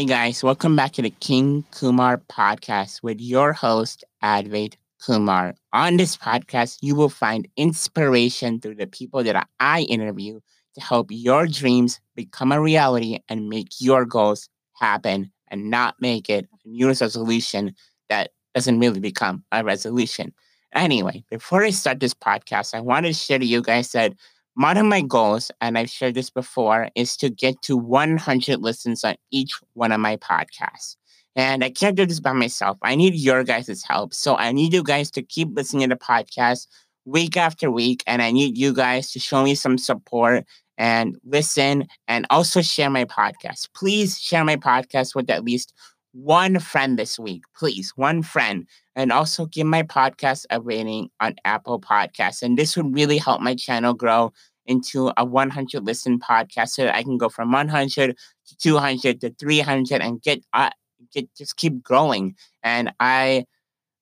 Hey guys, welcome back to the King Kumar podcast with your host, Advait Kumar. On this podcast, you will find inspiration through the people that I interview to help your dreams become a reality and make your goals happen and not make it a New Year's resolution that doesn't really become a resolution. Anyway, before I start this podcast, I want to share to you guys that one of my goals, and I've shared this before, is to get to 100 listens on each one of my podcasts. And I can't do this by myself. I need your guys' help. So I need you guys to keep listening to the podcast week after week. And I need you guys to show me some support and listen and also share my podcast. Please share my podcast with at least one friend this week. Please, one friend. And also give my podcast a rating on Apple Podcasts. And this would really help my channel grow into a 100 listen podcast so I can go from 100 to 200 to 300 and get uh, get just keep growing. And I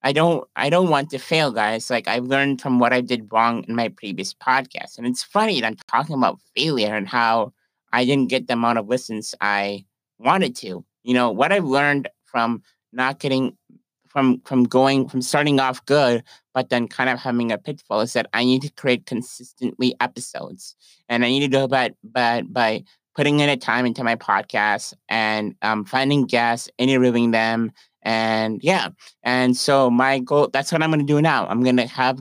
I don't I don't want to fail, guys. Like I've learned from what I did wrong in my previous podcast. And it's funny that I'm talking about failure and how I didn't get the amount of listens I wanted to. You know, what I've learned from not getting from from going from starting off good but then kind of having a pitfall is that i need to create consistently episodes. And i need to do that by, by putting in a time into my podcast and um, finding guests interviewing them and yeah. And so my goal that's what i'm going to do now. I'm going to have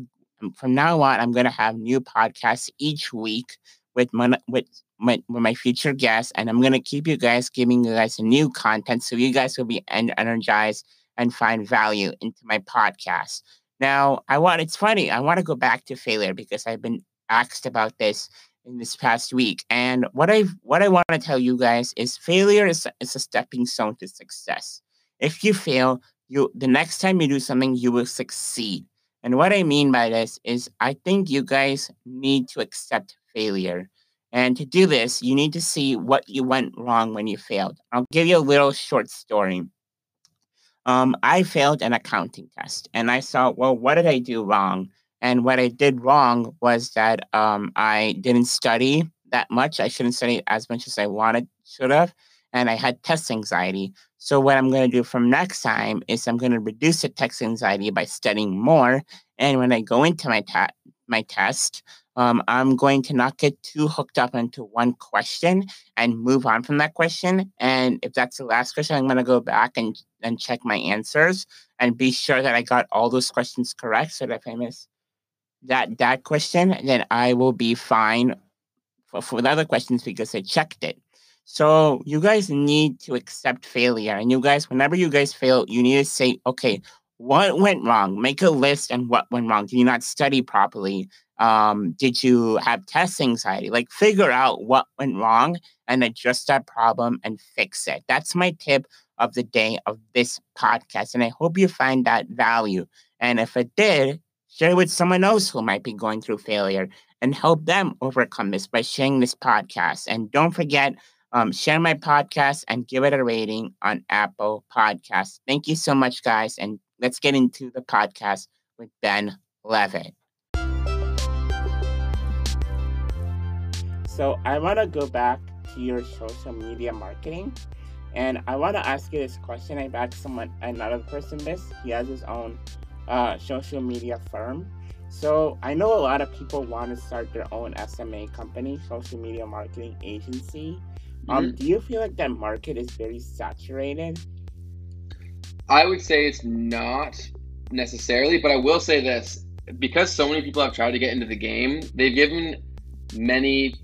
from now on i'm going to have new podcasts each week with my, with my, with my future guests and i'm going to keep you guys giving you guys new content so you guys will be energized and find value into my podcast. Now, I want it's funny, I want to go back to failure because I've been asked about this in this past week. And what I what I want to tell you guys is failure is, is a stepping stone to success. If you fail, you the next time you do something, you will succeed. And what I mean by this is I think you guys need to accept failure. And to do this, you need to see what you went wrong when you failed. I'll give you a little short story um, I failed an accounting test and I saw, well, what did I do wrong? And what I did wrong was that um, I didn't study that much. I shouldn't study as much as I wanted, should have. And I had test anxiety. So, what I'm going to do from next time is I'm going to reduce the test anxiety by studying more. And when I go into my, ta- my test, um, I'm going to not get too hooked up into one question and move on from that question. And if that's the last question, I'm going to go back and, and check my answers and be sure that I got all those questions correct. So that if I miss that that question, then I will be fine for, for the other questions because I checked it. So you guys need to accept failure. And you guys, whenever you guys fail, you need to say, okay, what went wrong? Make a list and what went wrong. Did you not study properly? Um, did you have test anxiety? Like figure out what went wrong and address that problem and fix it. That's my tip of the day of this podcast. And I hope you find that value. And if it did, share with someone else who might be going through failure and help them overcome this by sharing this podcast. And don't forget, um, share my podcast and give it a rating on Apple Podcasts. Thank you so much, guys. And let's get into the podcast with Ben Levitt. So I want to go back to your social media marketing, and I want to ask you this question. I've asked someone, another person, this. He has his own uh, social media firm. So I know a lot of people want to start their own SMA company, social media marketing agency. Um, mm-hmm. do you feel like that market is very saturated? I would say it's not necessarily, but I will say this because so many people have tried to get into the game, they've given many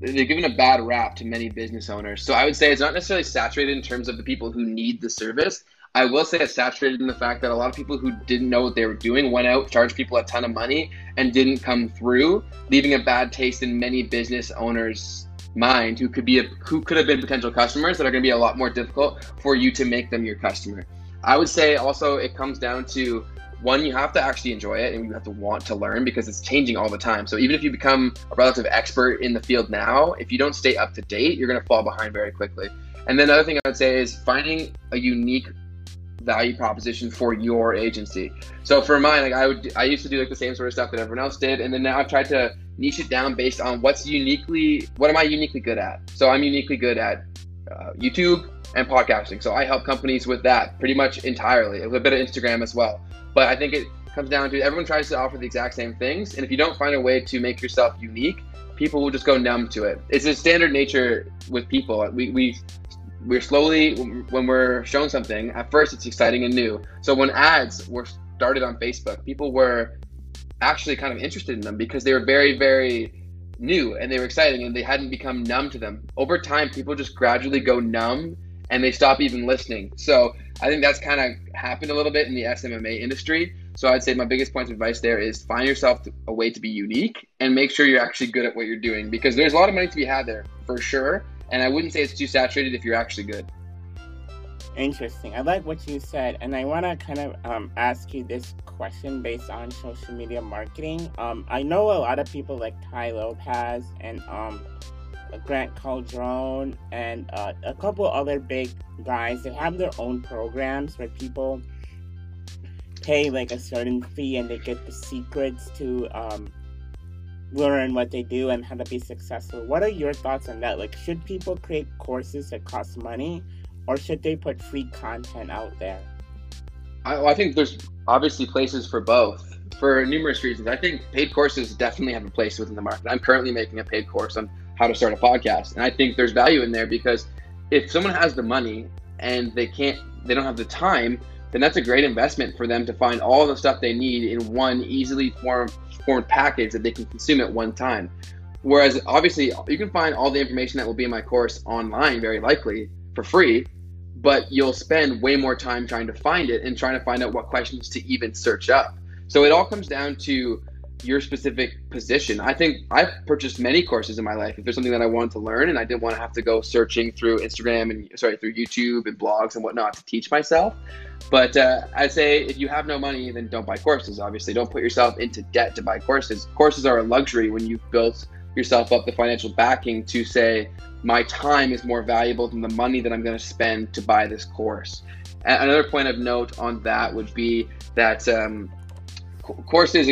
they've given a bad rap to many business owners. So I would say it's not necessarily saturated in terms of the people who need the service. I will say it's saturated in the fact that a lot of people who didn't know what they were doing went out, charged people a ton of money, and didn't come through, leaving a bad taste in many business owners' mind who could be a, who could have been potential customers that are going to be a lot more difficult for you to make them your customer. I would say also it comes down to one, you have to actually enjoy it and you have to want to learn because it's changing all the time. So even if you become a relative expert in the field now, if you don't stay up to date, you're going to fall behind very quickly. And then another thing I would say is finding a unique value proposition for your agency. So for mine, like I would, I used to do like the same sort of stuff that everyone else did, and then now I've tried to niche it down based on what's uniquely, what am I uniquely good at? So I'm uniquely good at uh, YouTube, and podcasting. So I help companies with that pretty much entirely, a bit of Instagram as well. But I think it comes down to everyone tries to offer the exact same things. And if you don't find a way to make yourself unique, people will just go numb to it. It's a standard nature with people. We, we, we're slowly, when we're shown something, at first it's exciting and new. So when ads were started on Facebook, people were actually kind of interested in them because they were very, very new and they were exciting and they hadn't become numb to them. Over time, people just gradually go numb and they stop even listening. So I think that's kind of happened a little bit in the SMMA industry. So I'd say my biggest point of advice there is find yourself a way to be unique and make sure you're actually good at what you're doing because there's a lot of money to be had there for sure. And I wouldn't say it's too saturated if you're actually good. Interesting. I like what you said, and I want to kind of um, ask you this question based on social media marketing. Um, I know a lot of people like Tai Lopez and um, Grant Cardone and uh, a couple other big guys. They have their own programs where people pay like a certain fee and they get the secrets to um, learn what they do and how to be successful. What are your thoughts on that? Like, should people create courses that cost money? or should they put free content out there? I, I think there's obviously places for both for numerous reasons. I think paid courses definitely have a place within the market. I'm currently making a paid course how to start a podcast, and I think there's value in there because if someone has the money and they can't, they don't have the time, then that's a great investment for them to find all the stuff they need in one easily formed formed package that they can consume at one time. Whereas obviously you can find all the information that will be in my course online very likely for free but you'll spend way more time trying to find it and trying to find out what questions to even search up. So it all comes down to your specific position. I think I've purchased many courses in my life. If there's something that I wanted to learn and I didn't want to have to go searching through Instagram and sorry through YouTube and blogs and whatnot to teach myself. But uh, I'd say if you have no money, then don't buy courses. Obviously, don't put yourself into debt to buy courses. Courses are a luxury when you've built yourself up the financial backing to say my time is more valuable than the money that I'm going to spend to buy this course. Another point of note on that would be that um, courses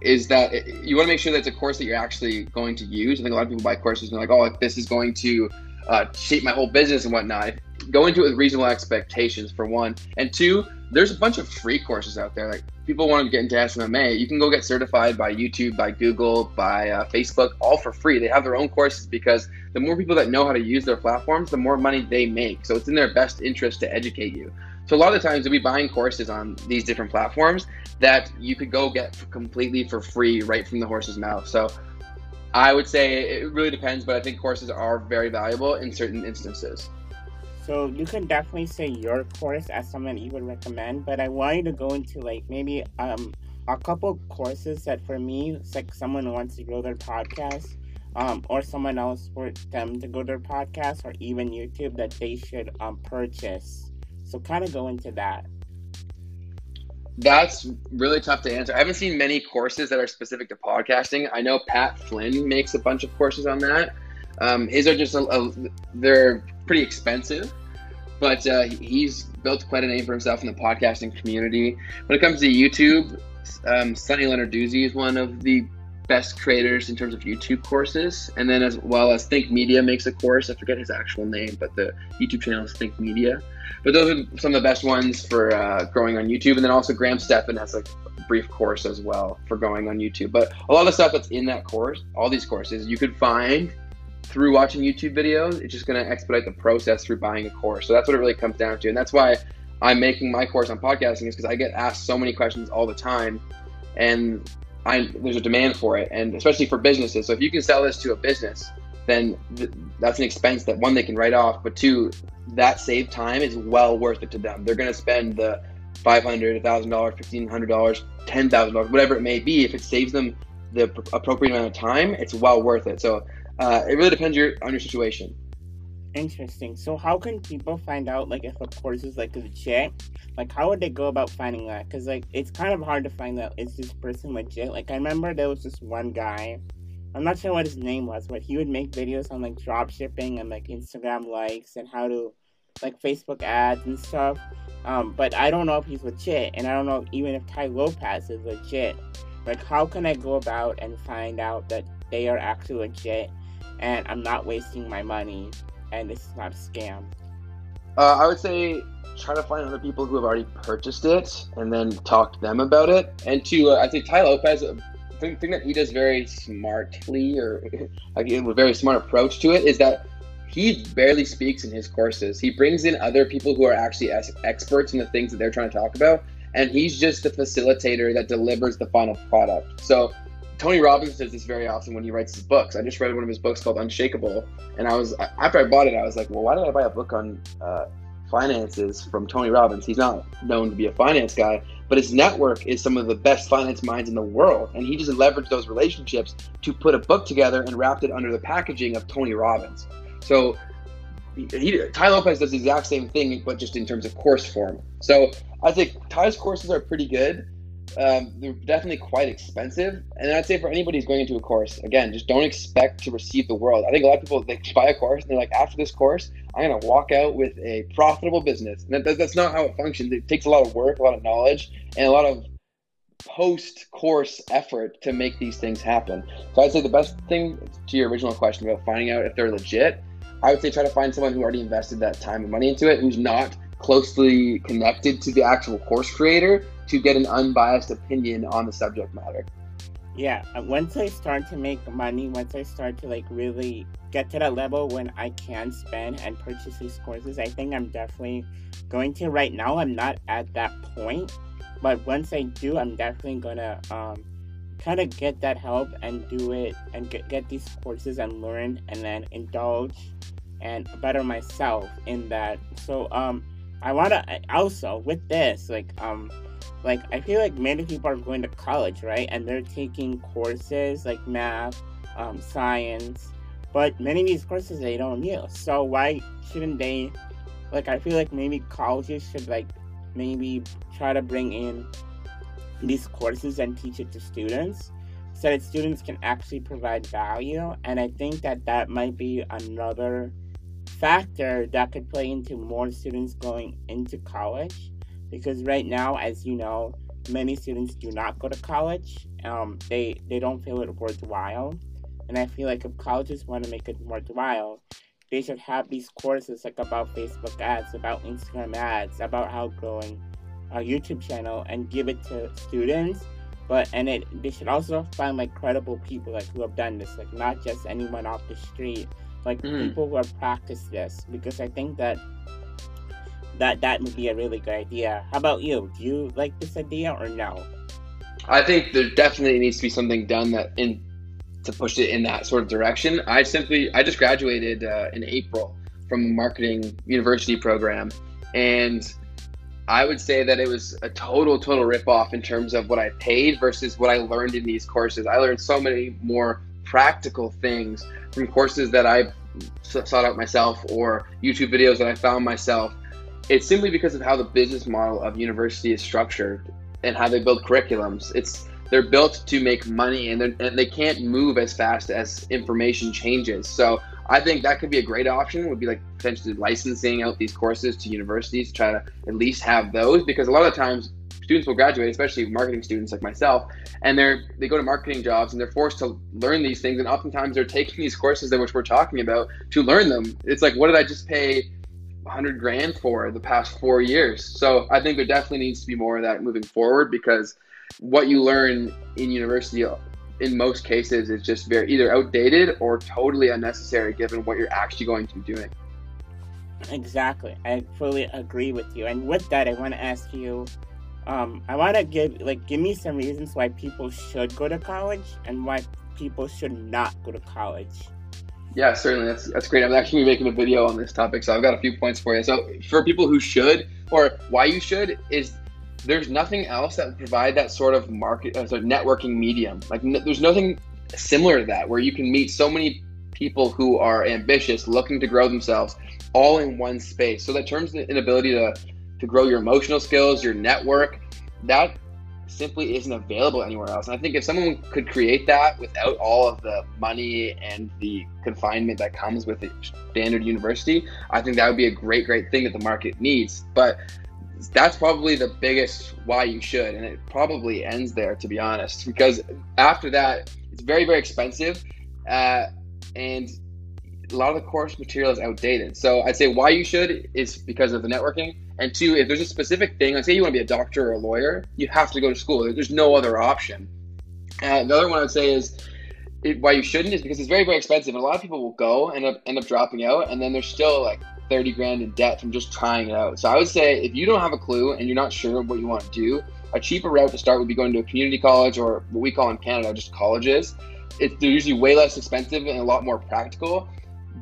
is that you want to make sure that it's a course that you're actually going to use. I think a lot of people buy courses and they're like, oh, this is going to uh, shape my whole business and whatnot. Go into it with reasonable expectations for one, and two, there's a bunch of free courses out there. Like people want to get into SMMA, you can go get certified by YouTube, by Google, by uh, Facebook, all for free. They have their own courses because the more people that know how to use their platforms, the more money they make. So it's in their best interest to educate you. So a lot of the times, you'll be buying courses on these different platforms that you could go get completely for free right from the horse's mouth. So I would say it really depends, but I think courses are very valuable in certain instances. So you can definitely say your course as someone you would recommend, but I want you to go into like maybe um a couple courses that for me, it's like someone wants to grow their podcast, um, or someone else for them to grow their podcast, or even YouTube that they should um purchase. So kind of go into that. That's really tough to answer. I haven't seen many courses that are specific to podcasting. I know Pat Flynn makes a bunch of courses on that. Um, his are just a, a, they're pretty expensive, but uh, he's built quite a name for himself in the podcasting community. When it comes to YouTube, um, Sunny Lenarduzzi is one of the best creators in terms of YouTube courses, and then as well as Think Media makes a course. I forget his actual name, but the YouTube channel is Think Media. But those are some of the best ones for uh, growing on YouTube, and then also Graham Stephan has a brief course as well for going on YouTube. But a lot of stuff that's in that course, all these courses, you could find through watching YouTube videos. It's just going to expedite the process through buying a course. So that's what it really comes down to. And that's why I'm making my course on podcasting is because I get asked so many questions all the time and I, there's a demand for it. And especially for businesses. So if you can sell this to a business, then th- that's an expense that one, they can write off, but two, that saved time is well worth it to them. They're going to spend the $500, $1,000, $1,500, $10,000, whatever it may be. If it saves them the appropriate amount of time, it's well worth it. So uh, it really depends your, on your situation. Interesting. So, how can people find out like if a course is like legit? Like, how would they go about finding that? Because like it's kind of hard to find out is this person legit. Like, I remember there was this one guy. I'm not sure what his name was, but he would make videos on like drop shipping and like Instagram likes and how to like Facebook ads and stuff. Um, but I don't know if he's legit, and I don't know even if Tai Lopez is legit. Like, how can I go about and find out that they are actually legit and I'm not wasting my money and this is not a scam. Uh, I would say try to find other people who have already purchased it and then talk to them about it. And to, uh, I think Tai Lopez, the thing, thing that he does very smartly or again, a very smart approach to it is that he barely speaks in his courses. He brings in other people who are actually experts in the things that they're trying to talk about. And he's just the facilitator that delivers the final product. So Tony Robbins does this very often when he writes his books. I just read one of his books called Unshakeable, and I was after I bought it, I was like, well, why did I buy a book on uh, finances from Tony Robbins? He's not known to be a finance guy, but his network is some of the best finance minds in the world, and he just leveraged those relationships to put a book together and wrapped it under the packaging of Tony Robbins. So. He, Tai Lopez does the exact same thing, but just in terms of course form. So I think Tai's courses are pretty good um, they're definitely quite expensive. And I'd say for anybody who's going into a course, again, just don't expect to receive the world. I think a lot of people they buy a course and they're like, after this course, I'm going to walk out with a profitable business. And that, that's not how it functions. It takes a lot of work, a lot of knowledge, and a lot of post course effort to make these things happen. So I'd say the best thing to your original question about finding out if they're legit, I would say try to find someone who already invested that time and money into it, who's not closely connected to the actual course creator to get an unbiased opinion on the subject matter. Yeah, uh, once I start to make money, once I start to like really get to that level when I can spend and purchase these courses, I think I'm definitely going to. Right now, I'm not at that point, but once I do, I'm definitely gonna um, kind of get that help and do it and get, get these courses and learn and then indulge and better myself in that. So um, I wanna also with this like um like I feel like many people are going to college, right? And they're taking courses like math, um, science, but many of these courses they don't use. So why shouldn't they? Like I feel like maybe colleges should like maybe try to bring in these courses and teach it to students so that students can actually provide value. And I think that that might be another factor that could play into more students going into college because right now, as you know, many students do not go to college. Um, they they don't feel it worthwhile, and I feel like if colleges want to make it worthwhile, they should have these courses like about Facebook ads, about Instagram ads, about how growing a YouTube channel, and give it to students. But and it they should also find like credible people like who have done this, like not just anyone off the street, like mm. people who have practiced this, because I think that that that would be a really good idea. How about you? Do you like this idea or no? I think there definitely needs to be something done that in to push it in that sort of direction. I simply I just graduated uh, in April from a marketing university program, and I would say that it was a total total ripoff in terms of what I paid versus what I learned in these courses. I learned so many more practical things from courses that I sought out myself or YouTube videos that I found myself it's simply because of how the business model of university is structured and how they build curriculums. It's they're built to make money and, and they can't move as fast as information changes. So I think that could be a great option. Would be like potentially licensing out these courses to universities to try to at least have those because a lot of times students will graduate, especially marketing students like myself, and they're they go to marketing jobs and they're forced to learn these things, and oftentimes they're taking these courses that which we're talking about to learn them. It's like, what did I just pay 100 grand for the past four years. So I think there definitely needs to be more of that moving forward because what you learn in university in most cases is just very either outdated or totally unnecessary given what you're actually going to be doing. Exactly. I fully agree with you. And with that, I want to ask you um, I want to give like give me some reasons why people should go to college and why people should not go to college. Yeah, certainly. That's that's great. I'm actually making a video on this topic, so I've got a few points for you. So for people who should or why you should is there's nothing else that provide that sort of market, uh, sort of networking medium. Like there's nothing similar to that where you can meet so many people who are ambitious, looking to grow themselves, all in one space. So that terms the inability to to grow your emotional skills, your network, that simply isn't available anywhere else. And I think if someone could create that without all of the money and the confinement that comes with a standard university, I think that would be a great, great thing that the market needs. But that's probably the biggest why you should. And it probably ends there, to be honest, because after that, it's very, very expensive. Uh, and a lot of the course material is outdated. So I'd say why you should is because of the networking. And two, if there's a specific thing, like say you want to be a doctor or a lawyer, you have to go to school. There's no other option. Uh, the other one I would say is it, why you shouldn't is because it's very, very expensive. And a lot of people will go and end up, end up dropping out, and then they're still like 30 grand in debt from just trying it out. So I would say if you don't have a clue and you're not sure what you want to do, a cheaper route to start would be going to a community college or what we call in Canada just colleges. It, they're usually way less expensive and a lot more practical.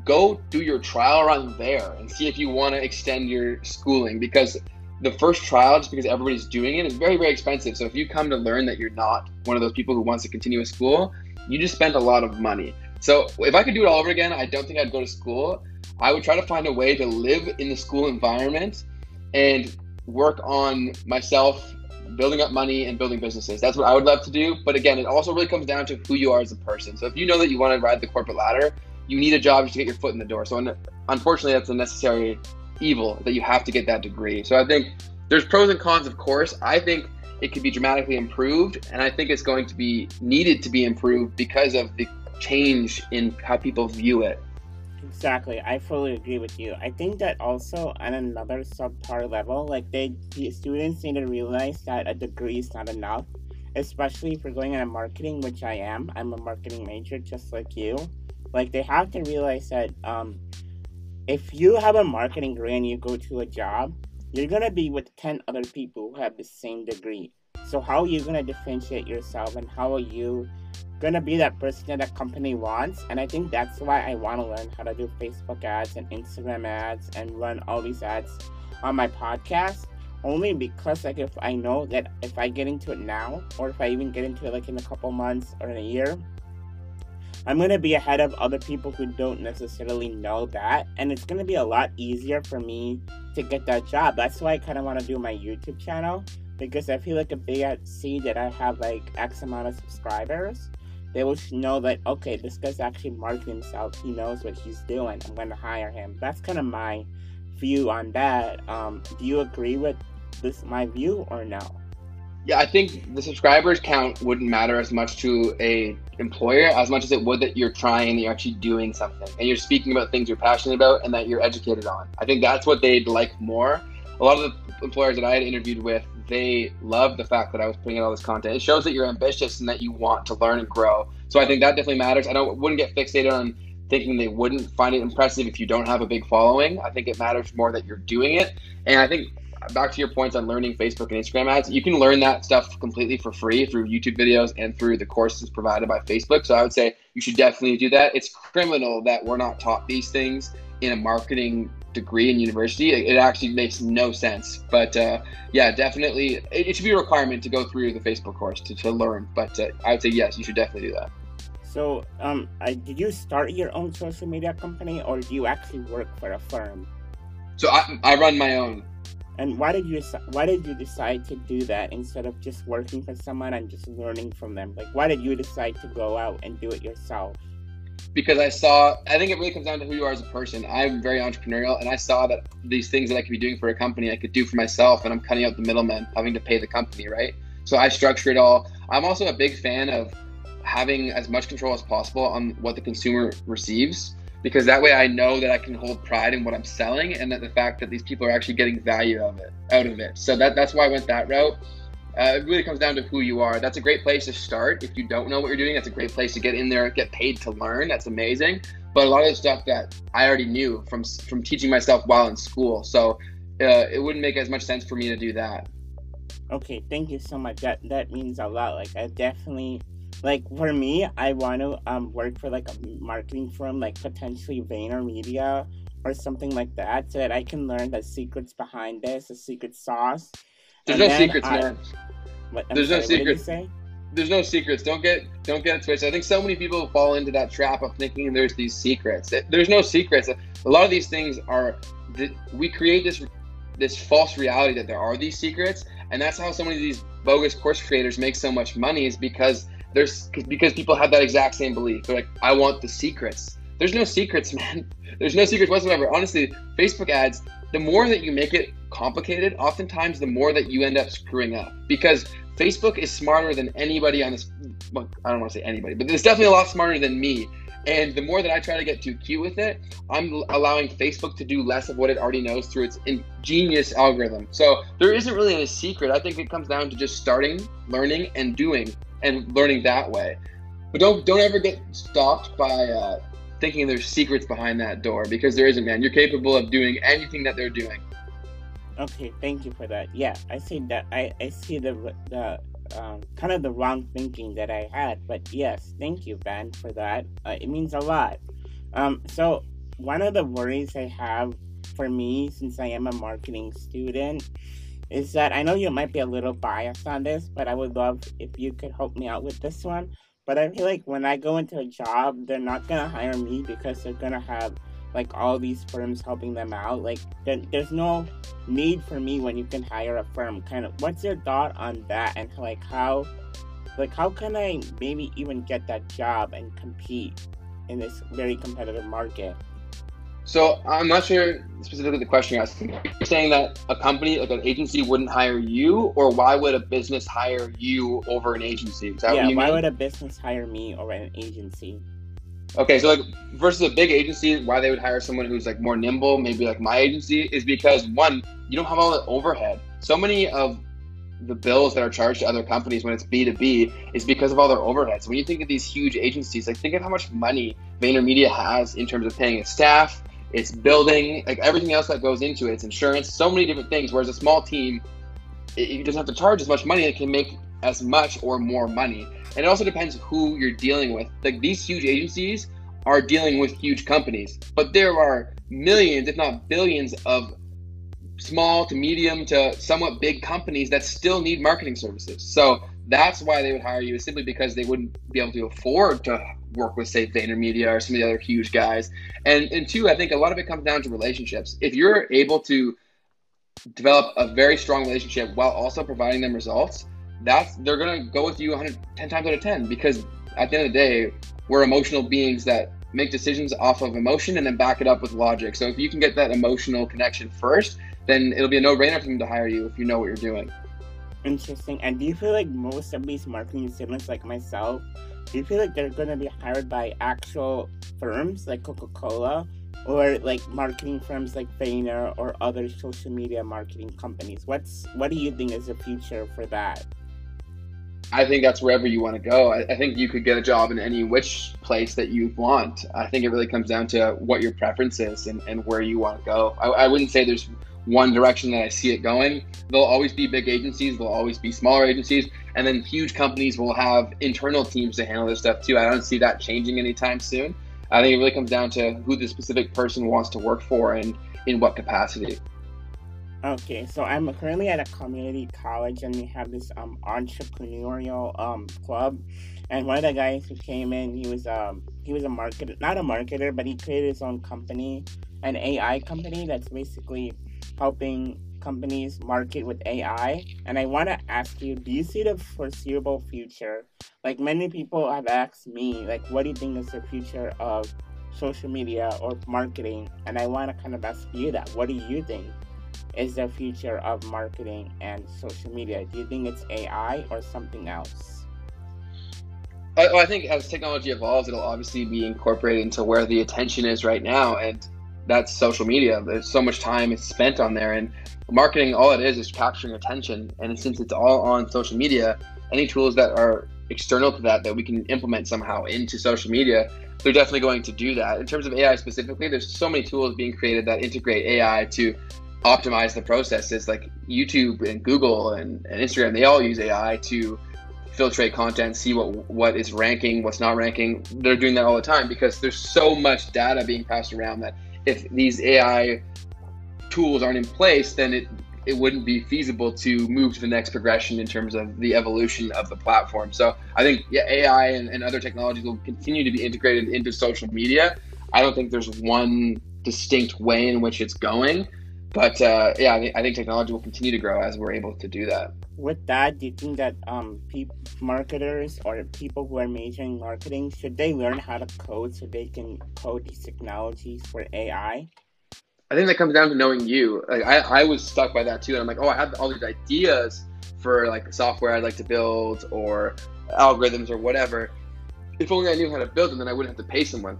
Go do your trial run there and see if you want to extend your schooling because the first trial, just because everybody's doing it, is very, very expensive. So if you come to learn that you're not one of those people who wants to continue with school, you just spent a lot of money. So if I could do it all over again, I don't think I'd go to school. I would try to find a way to live in the school environment and work on myself building up money and building businesses. That's what I would love to do. But again, it also really comes down to who you are as a person. So if you know that you want to ride the corporate ladder, you need a job just to get your foot in the door. So unfortunately, that's a necessary evil that you have to get that degree. So I think there's pros and cons, of course. I think it could be dramatically improved, and I think it's going to be needed to be improved because of the change in how people view it. Exactly, I fully agree with you. I think that also on another subpar level, like they the students need to realize that a degree is not enough, especially if you're going into marketing, which I am. I'm a marketing major, just like you. Like they have to realize that um, if you have a marketing degree and you go to a job, you're gonna be with ten other people who have the same degree. So how are you gonna differentiate yourself, and how are you gonna be that person that a company wants and i think that's why i want to learn how to do facebook ads and instagram ads and run all these ads on my podcast only because like if i know that if i get into it now or if i even get into it like in a couple months or in a year i'm going to be ahead of other people who don't necessarily know that and it's going to be a lot easier for me to get that job that's why i kind of want to do my youtube channel because i feel like if they see that i have like x amount of subscribers they will know that okay, this guy's actually marketing himself. He knows what he's doing. I'm going to hire him. That's kind of my view on that. Um, do you agree with this my view or no? Yeah, I think the subscribers count wouldn't matter as much to a employer as much as it would that you're trying you're actually doing something and you're speaking about things you're passionate about and that you're educated on. I think that's what they'd like more. A lot of the employers that I had interviewed with they love the fact that I was putting out all this content. It shows that you're ambitious and that you want to learn and grow. So I think that definitely matters. I don't wouldn't get fixated on thinking they wouldn't find it impressive if you don't have a big following. I think it matters more that you're doing it. And I think back to your points on learning Facebook and Instagram ads, you can learn that stuff completely for free through YouTube videos and through the courses provided by Facebook. So I would say you should definitely do that. It's criminal that we're not taught these things in a marketing degree in university. It, actually makes no sense. But uh, yeah, definitely, it, it, should be a requirement to go through the Facebook course to, to learn. But uh, I would say yes, you should definitely do that. So, um, I, did you start your own social media company, or do you actually work for a firm? So I, I run my own. And why did you why did you decide to do that instead of just working for someone and just learning from them? Like, why did you decide to go out and do it yourself? because I saw, I think it really comes down to who you are as a person. I'm very entrepreneurial, and I saw that these things that I could be doing for a company, I could do for myself, and I'm cutting out the middleman, having to pay the company, right? So I structure it all. I'm also a big fan of having as much control as possible on what the consumer receives, because that way I know that I can hold pride in what I'm selling, and that the fact that these people are actually getting value of it out of it. So that that's why I went that route. Uh, it really comes down to who you are. That's a great place to start. If you don't know what you're doing, that's a great place to get in there, get paid to learn. That's amazing. But a lot of the stuff that I already knew from from teaching myself while in school, so uh, it wouldn't make as much sense for me to do that. Okay, thank you so much. That that means a lot. Like I definitely like for me, I want to um work for like a marketing firm, like potentially VaynerMedia or something like that, so that I can learn the secrets behind this, the secret sauce. There's and no secrets, I, man. What, There's sorry, no secrets. There's no secrets. Don't get don't get it twisted. I think so many people fall into that trap of thinking there's these secrets. There's no secrets. A lot of these things are we create this this false reality that there are these secrets, and that's how so many of these bogus course creators make so much money is because there's because people have that exact same belief. They're like, I want the secrets. There's no secrets, man. There's no secrets whatsoever. Honestly, Facebook ads, the more that you make it complicated, oftentimes the more that you end up screwing up because Facebook is smarter than anybody on this. Well, I don't want to say anybody, but it's definitely a lot smarter than me And the more that I try to get too cute with it, I'm allowing Facebook to do less of what it already knows through its ingenious algorithm. So there isn't really any secret. I think it comes down to just starting, learning, and doing, and learning that way. But don't don't ever get stopped by uh, thinking there's secrets behind that door because there isn't, man. You're capable of doing anything that they're doing. Okay, thank you for that. Yeah, I see that. I, I see the the um, kind of the wrong thinking that I had. But yes, thank you, Ben, for that. Uh, it means a lot. Um, so, one of the worries I have for me, since I am a marketing student, is that I know you might be a little biased on this, but I would love if you could help me out with this one. But I feel like when I go into a job, they're not gonna hire me because they're gonna have like all these firms helping them out. Like there, there's no need for me when you can hire a firm. Kind of, what's your thought on that? And like how, like how can I maybe even get that job and compete in this very competitive market? So I'm not sure specifically the question you're asking. You're saying that a company, like an agency, wouldn't hire you, or why would a business hire you over an agency? Is that yeah, why mean? would a business hire me over an agency? Okay, so like versus a big agency, why they would hire someone who's like more nimble, maybe like my agency, is because one, you don't have all the overhead. So many of the bills that are charged to other companies when it's B2B is because of all their overheads. When you think of these huge agencies, like think of how much money VaynerMedia has in terms of paying its staff, its building, like everything else that goes into it, its insurance, so many different things. Whereas a small team, it, it doesn't have to charge as much money, it can make as much or more money. And it also depends who you're dealing with. Like these huge agencies are dealing with huge companies, but there are millions, if not billions, of small to medium to somewhat big companies that still need marketing services. So that's why they would hire you, is simply because they wouldn't be able to afford to work with, say, VaynerMedia or some of the other huge guys. And and two, I think a lot of it comes down to relationships. If you're able to develop a very strong relationship while also providing them results, that's they're gonna go with you 110 times out of 10 because at the end of the day, we're emotional beings that make decisions off of emotion and then back it up with logic. So if you can get that emotional connection first, then it'll be a no-brainer for them to hire you if you know what you're doing. Interesting. And do you feel like most of these marketing students, like myself, do you feel like they're going to be hired by actual firms like Coca-Cola, or like marketing firms like Vayner or other social media marketing companies? What's what do you think is the future for that? I think that's wherever you want to go. I, I, think you could get a job in any which place that you want. I think it really comes down to what your preference is and, and where you want to go. I, I wouldn't say there's one direction that I see it going. There'll always be big agencies, there'll always be smaller agencies, and then huge companies will have internal teams to handle this stuff too. I don't see that changing anytime soon. I think it really comes down to who the specific person wants to work for and in what capacity. Okay, so I'm currently at a community college and we have this um entrepreneurial um club and one of the guys who came in he was um he was a marketer not a marketer but he created his own company an AI company that's basically helping companies market with AI. And I want to ask you, do you see the foreseeable future? Like many people have asked me, like, what do you think is the future of social media or marketing? And I want to kind of ask you that. What do you think is the future of marketing and social media? Do you think it's AI or something else? I, think as technology evolves, it'll obviously be incorporated into where the attention is right now. And that's social media. There's so much time is spent on there, and marketing all it is is capturing attention. And since it's all on social media, any tools that are external to that that we can implement somehow into social media, they're definitely going to do that. In terms of AI specifically, there's so many tools being created that integrate AI to optimize the processes. Like YouTube and Google and, and Instagram, they all use AI to filtrate content, see what what is ranking, what's not ranking. They're doing that all the time because there's so much data being passed around that if these AI tools aren't in place, then it it wouldn't be feasible to move to the next progression in terms of the evolution of the platform. So I think yeah, AI and, and other technologies will continue to be integrated into social media. I don't think there's one distinct way in which it's going, but uh, yeah, I, I think technology will continue to grow as we're able to do that. With that, do you think that um, pe- marketers or people who are majoring in marketing should they learn how to code so they can code these technologies for AI? I think that comes down to knowing you. Like I, I was stuck by that too, and I'm like, oh, I have all these ideas for like software I'd like to build or algorithms or whatever. if only I knew how to build them, then I wouldn't have to pay someone.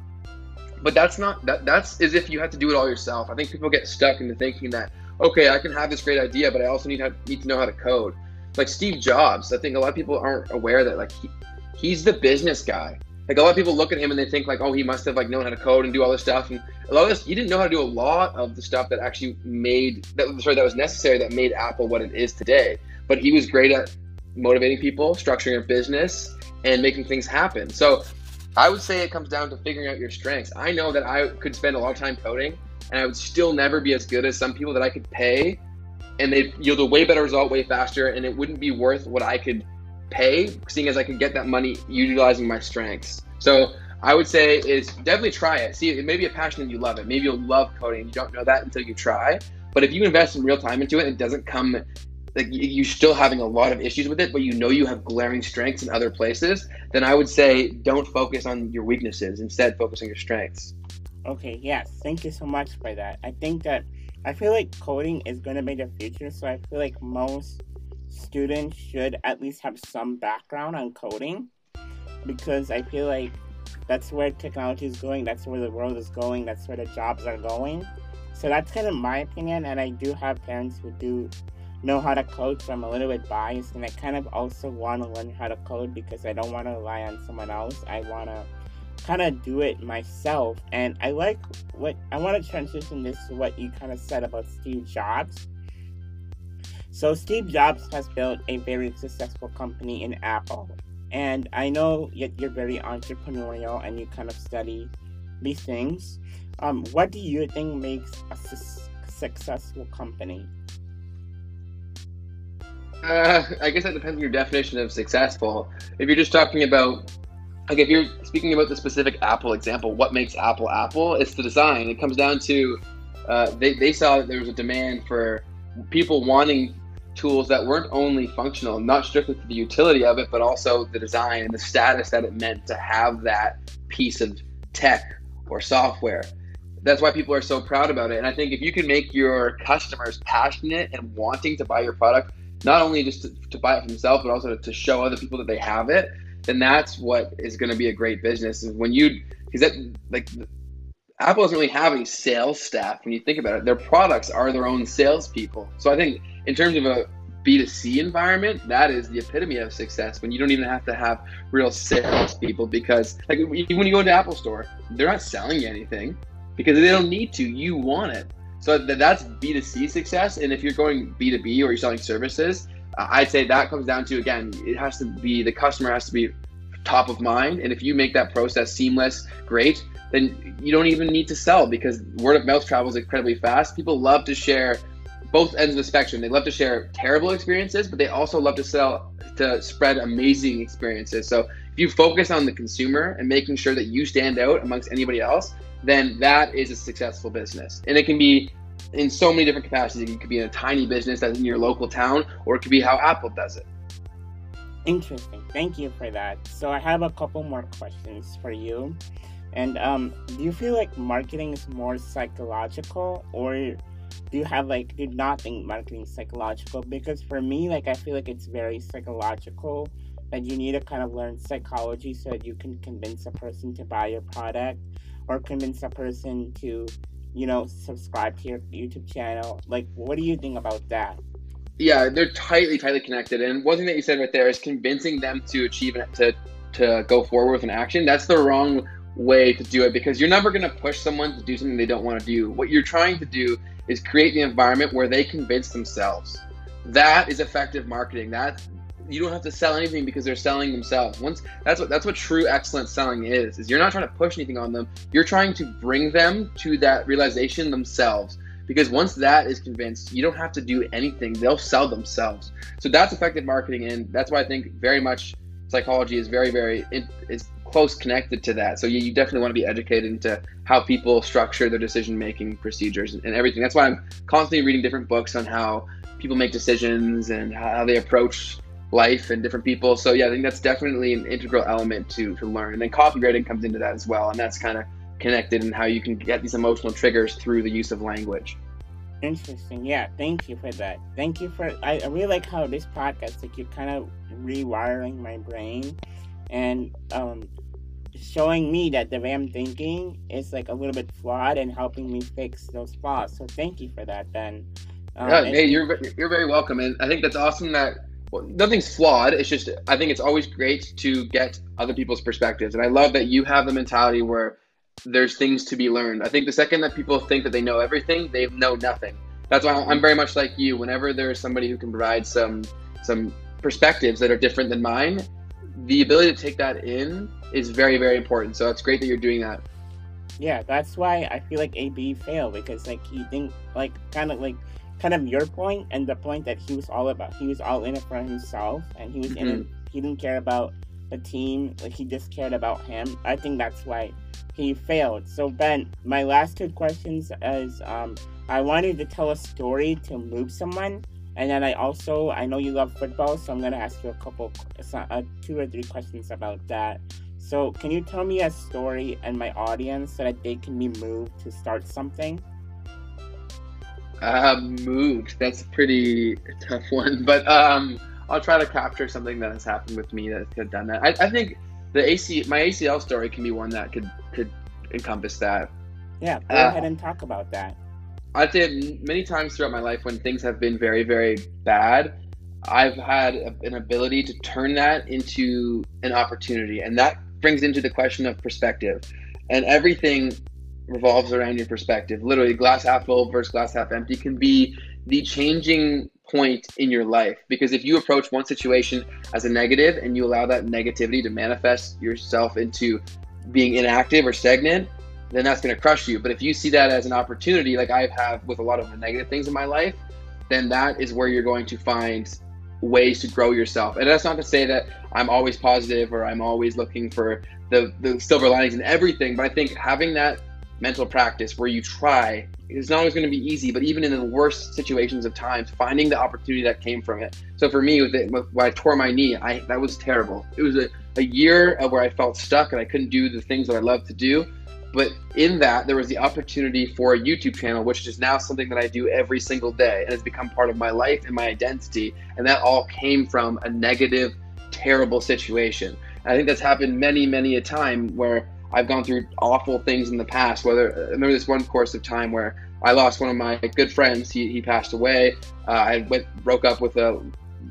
But that's not that. That's as if you have to do it all yourself. I think people get stuck into thinking that okay, I can have this great idea, but I also need to, need to know how to code. Like Steve Jobs, I think a lot of people aren't aware that like he, he's the business guy. Like a lot of people look at him and they think like, oh, he must have like known how to code and do all this stuff. And a lot of this, he didn't know how to do a lot of the stuff that actually made that sorry that was necessary that made Apple what it is today. But he was great at motivating people, structuring a business, and making things happen. So I would say it comes down to figuring out your strengths. I know that I could spend a lot of time coding and I would still never be as good as some people that I could pay and they'd yield a way better result way faster and it wouldn't be worth what I could pay, seeing as I could get that money utilizing my strengths. So I would say is definitely try it. See, it may be a passion and you love it. Maybe you'll love coding. You don't know that until you try. But if you invest some real time into it, and it doesn't come like you're still having a lot of issues with it, but you know you have glaring strengths in other places. Then I would say don't focus on your weaknesses. Instead, focus on your strengths. Okay. Yes. Thank you so much for that. I think that I feel like coding is going to be the future. So I feel like most students should at least have some background on coding because I feel like that's where technology is going, that's where the world is going, that's where the jobs are going. So that's kind of my opinion, and I do have parents who do know how to code, so I'm a little bit biased, and I kind of also want to learn how to code because I don't want to rely on someone else. I want to kind of do it myself, and I like what I want to transition this to what you kind of said about Steve Jobs so, Steve Jobs has built a very successful company in Apple. And I know you're very entrepreneurial and you kind of study these things. Um, what do you think makes a su- successful company? Uh, I guess that depends on your definition of successful. If you're just talking about, like, if you're speaking about the specific Apple example, what makes Apple Apple? It's the design. It comes down to uh, they, they saw that there was a demand for people wanting tools that weren't only functional, not strictly for the utility of it, but also the design and the status that it meant to have that piece of tech or software. That's why people are so proud about it. And I think if you can make your customers passionate and wanting to buy your product, not only just to, to buy it for themselves, but also to show other people that they have it, then that's what is going to be a great business. Is when you, because that, like, Apple doesn't really have any sales staff when you think about it. Their products are their own salespeople. So I think in terms of a B2C environment, that is the epitome of success when you don't even have to have real salespeople because, like, when you go into Apple Store, they're not selling you anything because they don't need to. You want it. So that's B2C success. And if you're going B2B or you're selling services, I'd say that comes down to, again, it has to be the customer has to be top of mind. And if you make that process seamless, great, then you don't even need to sell because word of mouth travels incredibly fast. People love to share both ends of the spectrum. They love to share terrible experiences, but they also love to sell to spread amazing experiences. So if you focus on the consumer and making sure that you stand out amongst anybody else, then that is a successful business. And it can be in so many different capacities. It could be in a tiny business that's in your local town, or it could be how Apple does it. Interesting. Thank you for that. So I have a couple more questions for you. And um, do you feel like marketing is more psychological, or do you have like do not think marketing is psychological? Because for me, like I feel like it's very psychological. That you need to kind of learn psychology so that you can convince a person to buy your product, or convince a person to, you know, subscribe to your YouTube channel. Like, what do you think about that? Yeah, they're tightly, tightly connected. And one thing that you said right there is convincing them to achieve it, to to go forward with an action. That's the wrong way to do it because you're never going to push someone to do something they don't want to do. What you're trying to do is create the environment where they convince themselves. That is effective marketing. That you don't have to sell anything because they're selling themselves. Once that's what that's what true excellent selling is. Is you're not trying to push anything on them. You're trying to bring them to that realization themselves. Because once that is convinced, you don't have to do anything. They'll sell themselves. So that's effective marketing, and that's why I think very much psychology is very, very is close connected to that. So you, you definitely want to be educated into how people structure their decision making procedures and everything. That's why I'm constantly reading different books on how people make decisions and how they approach life and different people. So yeah, I think that's definitely an integral element to to learn. And then copywriting comes into that as well, and that's kind of connected in how you can get these emotional triggers through the use of language. Interesting. Yeah, thank you for that. Thank you for. I, I really like how this podcast, like, you're kind of rewiring my brain, and um, showing me that the way I'm thinking is like a little bit flawed and helping me fix those flaws. So thank you for that, Ben. Um, yeah, hey, you're you're very welcome, and I think that's awesome that nothing's flawed. It's just I think it's always great to get other people's perspectives, and I love that you have the mentality where there's things to be learned. I think the second that people think that they know everything, they know nothing. That's why I'm very much like you. Whenever there's somebody who can provide some some perspectives that are different than mine, the ability to take that in is very very important. So it's great that you're doing that. Yeah, that's why I feel like AB failed because like he didn't like kind of like kind of your point and the point that he was all about. He was all in it for himself, and he was mm-hmm. in it. He didn't care about the team. Like he just cared about him. I think that's why he failed. So Ben, my last two questions is um, I wanted to tell a story to move someone, and then I also I know you love football, so I'm gonna ask you a couple, uh, two or three questions about that. So can you tell me a story and my audience so that they can be moved to start something? Uh, moved. That's a pretty tough one, but um, I'll try to capture something that has happened with me that could have done that. I, I think the AC, my ACL story can be one that could could encompass that. Yeah, go uh, ahead and talk about that. I'd say many times throughout my life when things have been very very bad, I've had a, an ability to turn that into an opportunity, and that brings into the question of perspective. And everything revolves around your perspective. Literally, glass half full versus glass half empty can be the changing point in your life. Because if you approach one situation as a negative and you allow that negativity to manifest yourself into being inactive or stagnant, then that's going to crush you. But if you see that as an opportunity, like I have with a lot of the negative things in my life, then that is where you're going to find ways to grow yourself. And that's not to say that I'm always positive or I'm always looking for the, the silver linings in everything, but I think having that mental practice where you try it's not always going to be easy but even in the worst situations of times finding the opportunity that came from it. So for me with it when i tore my knee i that was terrible. It was a, a year of where i felt stuck and i couldn't do the things that i love to do. But in that there was the opportunity for a youtube channel which is now something that i do every single day and has become part of my life and my identity. And that all came from a negative terrible situation. And i think that's happened many many a time where I've gone through awful things in the past. Whether I remember this one course of time where I lost one of my good friends. He, he passed away. Uh, I went broke up with a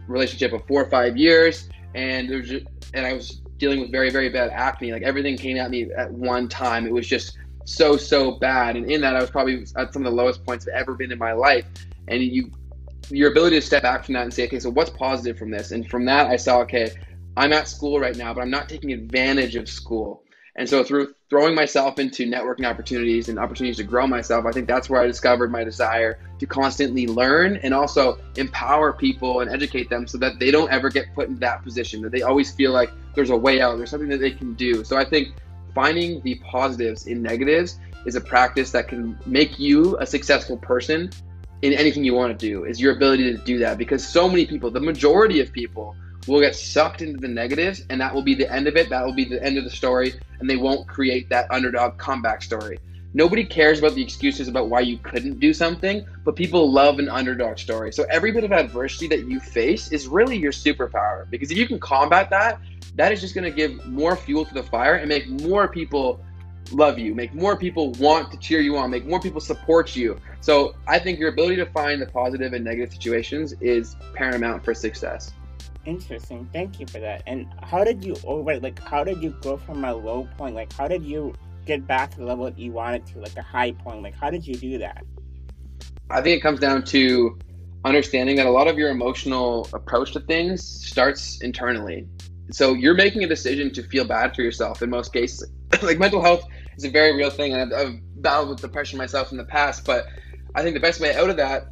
relationship of four or five years, and there was just, and I was dealing with very very bad acne. Like everything came at me at one time. It was just so so bad. And in that, I was probably at some of the lowest points I've ever been in my life. And you your ability to step back from that and say, okay, so what's positive from this? And from that, I saw, okay, I'm at school right now, but I'm not taking advantage of school. And so through throwing myself into networking opportunities and opportunities to grow myself, I think that's where I discovered my desire to constantly learn and also empower people and educate them so that they don't ever get put in that position, that they always feel like there's a way out, there's something that they can do. So I think finding the positives in negatives is a practice that can make you a successful person in anything you want to do is your ability to do that because so many people, the majority of people will get sucked into the negatives and that will be the end of it. That will be the end of the story and they won't create that underdog comeback story. Nobody cares about the excuses about why you couldn't do something, but people love an underdog story. So every bit of adversity that you face is really your superpower because if you can combat that, that is just going to give more fuel to the fire and make more people love you, make more people want to cheer you on, make more people support you. So I think your ability to find the positive and negative situations is paramount for success. Interesting. Thank you for that. And how did you over like how did you go from a low point? Like how did you get back to the level that you wanted to, like a high point? Like how did you do that? I think it comes down to understanding that a lot of your emotional approach to things starts internally. So you're making a decision to feel bad for yourself in most cases. like mental health is a very real thing, and I've, I've battled with depression myself in the past. But I think the best way out of that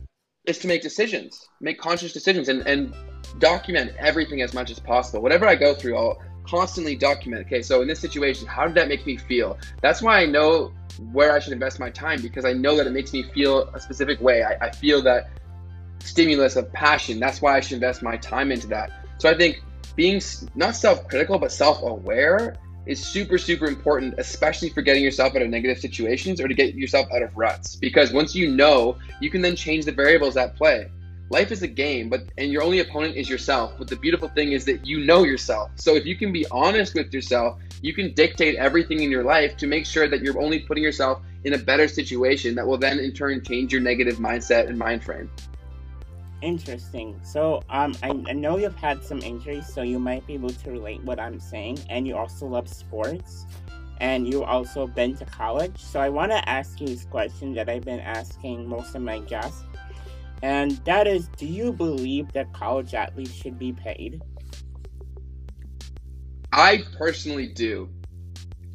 is to make decisions, make conscious decisions, and, and document everything as much as possible. Whatever I go through, I'll constantly document. Okay, so in this situation, how did that make me feel? That's why I know where I should invest my time because I know that it makes me feel a specific way. I, I feel that stimulus of passion. That's why I should invest my time into that. So I think being not self critical, but self aware is super, super important, especially for getting yourself out of negative situations or to get yourself out of ruts. Because once you know, you can then change the variables at play life is a game, but and your only opponent is yourself. But the beautiful thing is that you know yourself. So if you can be honest with yourself, you can dictate everything in your life to make sure that you're only putting yourself in a better situation that will then in turn change your negative mindset and mind frame. Interesting. So, um, I, I know you've had some injuries, so you might be able to relate what I'm saying, and you also love sports, and you also been to college. So, I want to ask you this question that I've been asking most of my guests, and that is, do you believe that college athletes should be paid? I personally do.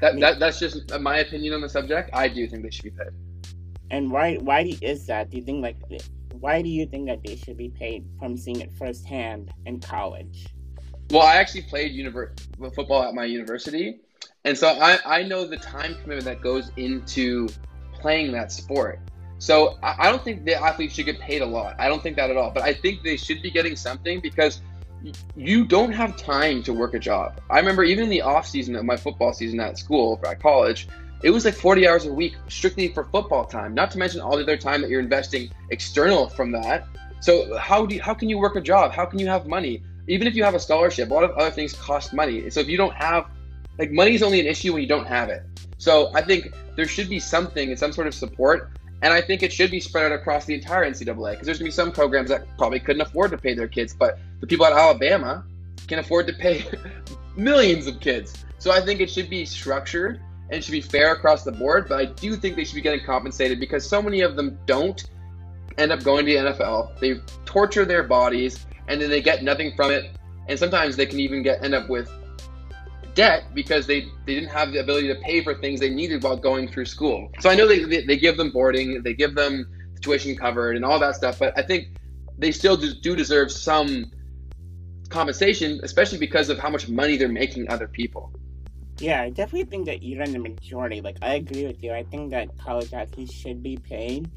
That, that that's just my opinion on the subject. I do think they should be paid. And why why is that? Do you think like why do you think that they should be paid from seeing it firsthand in college? Well, I actually played univer- football at my university, and so I, I know the time commitment that goes into playing that sport. So I, don't think the athletes should get paid a lot. I don't think that at all. But I think they should be getting something because you don't have time to work a job. I remember even in the off season of my football season at school, at college, it was like 40 hours a week strictly for football time, not to mention all the other time that you're investing external from that. So how do you, how can you work a job? How can you have money? Even if you have a scholarship, a lot of other things cost money. So if you don't have like money is only an issue when you don't have it. So I think there should be something and some sort of support. And I think it should be spread out across the entire NCAA because there's gonna be some programs that probably couldn't afford to pay their kids, but the people at Alabama can afford to pay millions of kids. So I think it should be structured and should be fair across the board. But I do think they should be getting compensated because so many of them don't end up going to the NFL. They torture their bodies and then they get nothing from it. And sometimes they can even get end up with debt because they, they didn't have the ability to pay for things they needed while going through school. So I know they, they, they give them boarding, they give them tuition covered and all that stuff, but I think they still do, do deserve some compensation, especially because of how much money they're making other people. Yeah, I definitely think that you're in the majority. Like, I agree with you. I think that college athletes should be paid.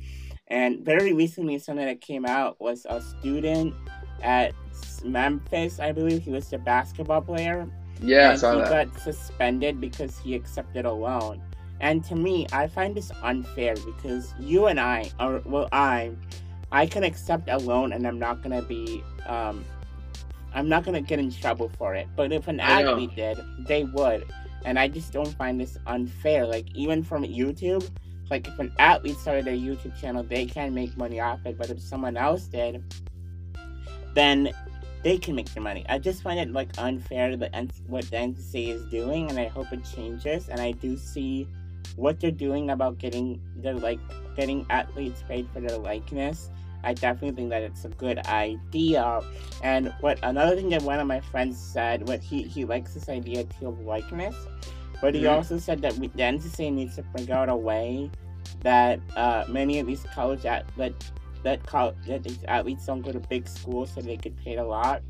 And very recently, something that came out was a student at Memphis, I believe. He was a basketball player. Yeah, I saw he that. got suspended because he accepted a loan. And to me, I find this unfair because you and I, or well, I, I can accept a loan and I'm not gonna be um, I'm not gonna get in trouble for it. But if an athlete did, they would. And I just don't find this unfair. Like even from YouTube, like if an athlete started a YouTube channel, they can make money off it. But if someone else did, then they can make their money. I just find it like unfair that what the NCAA is doing, and I hope it changes. And I do see what they're doing about getting their like getting athletes paid for their likeness I definitely think that it's a good idea. And what another thing that one of my friends said, what he he likes this idea too of likeness, but he mm-hmm. also said that we, the NCAA needs to figure out a way that uh, many of these college at that college that these athletes don't go to big schools so they get paid a lot,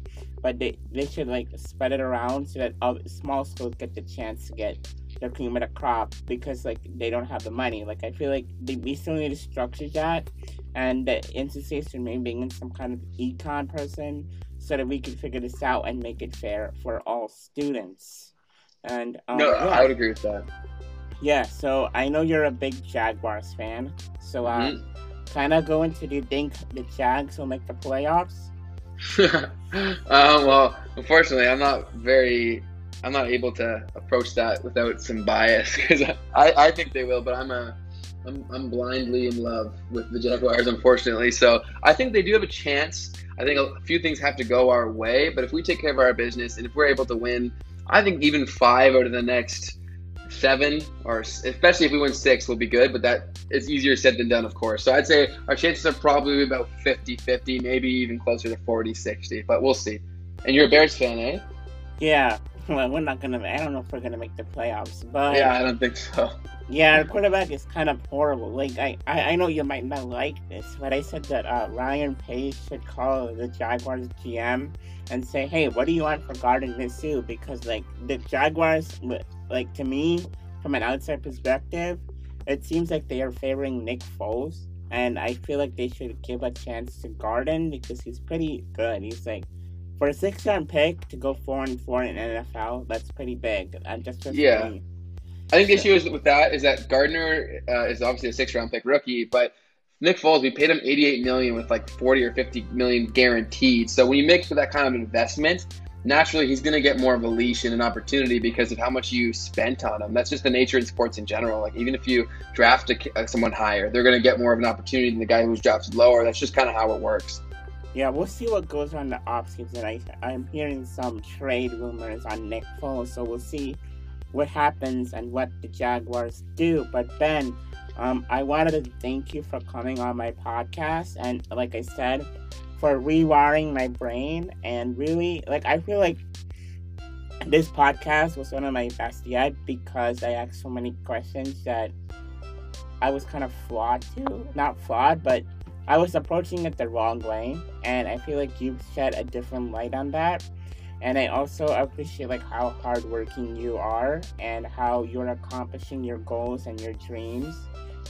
but they they should like spread it around so that other small schools get the chance to get their cream of the crop because like they don't have the money. Like I feel like they, we still need to structure that and the NCAA should maybe bring in some kind of econ person so that we can figure this out and make it fair for all students. And um, no, yeah. I would agree with that. Yeah, so I know you're a big Jaguars fan. So uh, mm-hmm. Kind of go into do you think the Jags will make the playoffs? um, well, unfortunately, I'm not very. I'm not able to approach that without some bias because I, I think they will, but I'm a I'm, I'm blindly in love with the Jaguars, unfortunately. So I think they do have a chance. I think a few things have to go our way, but if we take care of our business and if we're able to win, I think even five out of the next seven, or especially if we win six, will be good. But that is easier said than done, of course. So I'd say our chances are probably about 50 50, maybe even closer to 40 60, but we'll see. And you're a Bears fan, eh? Yeah. Well, we're not gonna. I don't know if we're gonna make the playoffs, but yeah, I don't think so. Yeah, our quarterback is kind of horrible. Like I, I, I know you might not like this, but I said that uh, Ryan Pace should call the Jaguars GM and say, "Hey, what do you want for Gardner Minshew?" Because like the Jaguars, like to me, from an outside perspective, it seems like they are favoring Nick Foles, and I feel like they should give a chance to Gardner because he's pretty good. He's like for a six round pick to go four and four in NFL, that's pretty big. And just, yeah. Me. I think the issue is with that is that Gardner uh, is obviously a six round pick rookie, but Nick Foles, we paid him 88 million with like 40 or 50 million guaranteed. So when you make for that kind of investment, naturally he's going to get more of a leash and an opportunity because of how much you spent on him. That's just the nature in sports in general. Like even if you draft a, uh, someone higher, they're going to get more of an opportunity than the guy who's drafted lower. That's just kind of how it works. Yeah, we'll see what goes on the offseason. I, I'm hearing some trade rumors on Nick Foles, so we'll see what happens and what the Jaguars do. But Ben, um, I wanted to thank you for coming on my podcast, and like I said, for rewiring my brain and really like I feel like this podcast was one of my best yet because I asked so many questions that I was kind of flawed to. Not flawed, but I was approaching it the wrong way. And I feel like you've shed a different light on that. And I also appreciate like how hardworking you are and how you're accomplishing your goals and your dreams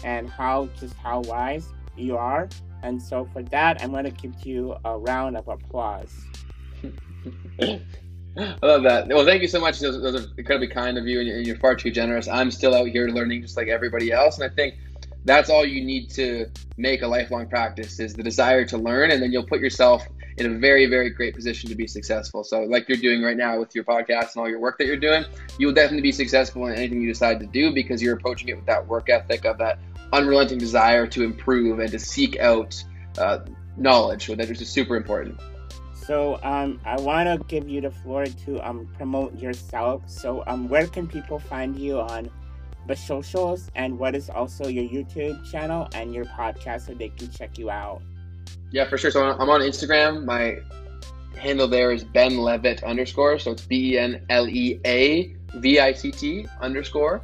and how just how wise you are and so for that, I'm going to give you a round of applause. I love that. Well, thank you so much. Those, those are incredibly kind of you, and you're, you're, far too generous. I'm still out here learning just like everybody else, and I think that's all you need to make a lifelong practice is the desire to learn, and then you'll put yourself in a very, very great position to be successful. So, like you're doing right now with your podcast and all your work that you're doing, you will definitely be successful in anything you decide to do because you're approaching it with that work ethic of that unrelenting desire to improve and to seek out uh, knowledge, that is just super important. So um, I want to give you the floor to um, promote yourself. So um, where can people find you on the socials, and what is also your YouTube channel and your podcast so they can check you out? Yeah, for sure. So I'm on Instagram. My handle there is Ben Leavitt underscore. So it's B E N L E A V I C T underscore.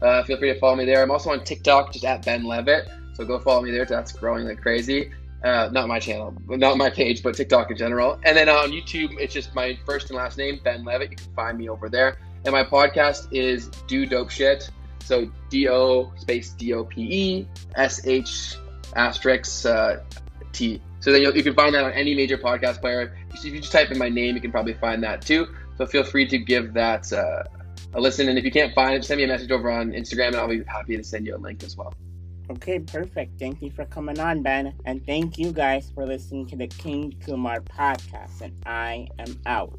Uh, feel free to follow me there. I'm also on TikTok, just at Ben Leavitt. So go follow me there. That's growing like crazy. Uh, not my channel, not my page, but TikTok in general. And then on YouTube, it's just my first and last name, Ben Leavitt. You can find me over there. And my podcast is Do Dope Shit. So D O space D O P E S H asterisk uh, T. So then you can find that on any major podcast player. If you just type in my name, you can probably find that too. So feel free to give that uh, a listen. And if you can't find it, send me a message over on Instagram, and I'll be happy to send you a link as well. Okay, perfect. Thank you for coming on, Ben. And thank you guys for listening to the King Kumar podcast. And I am out.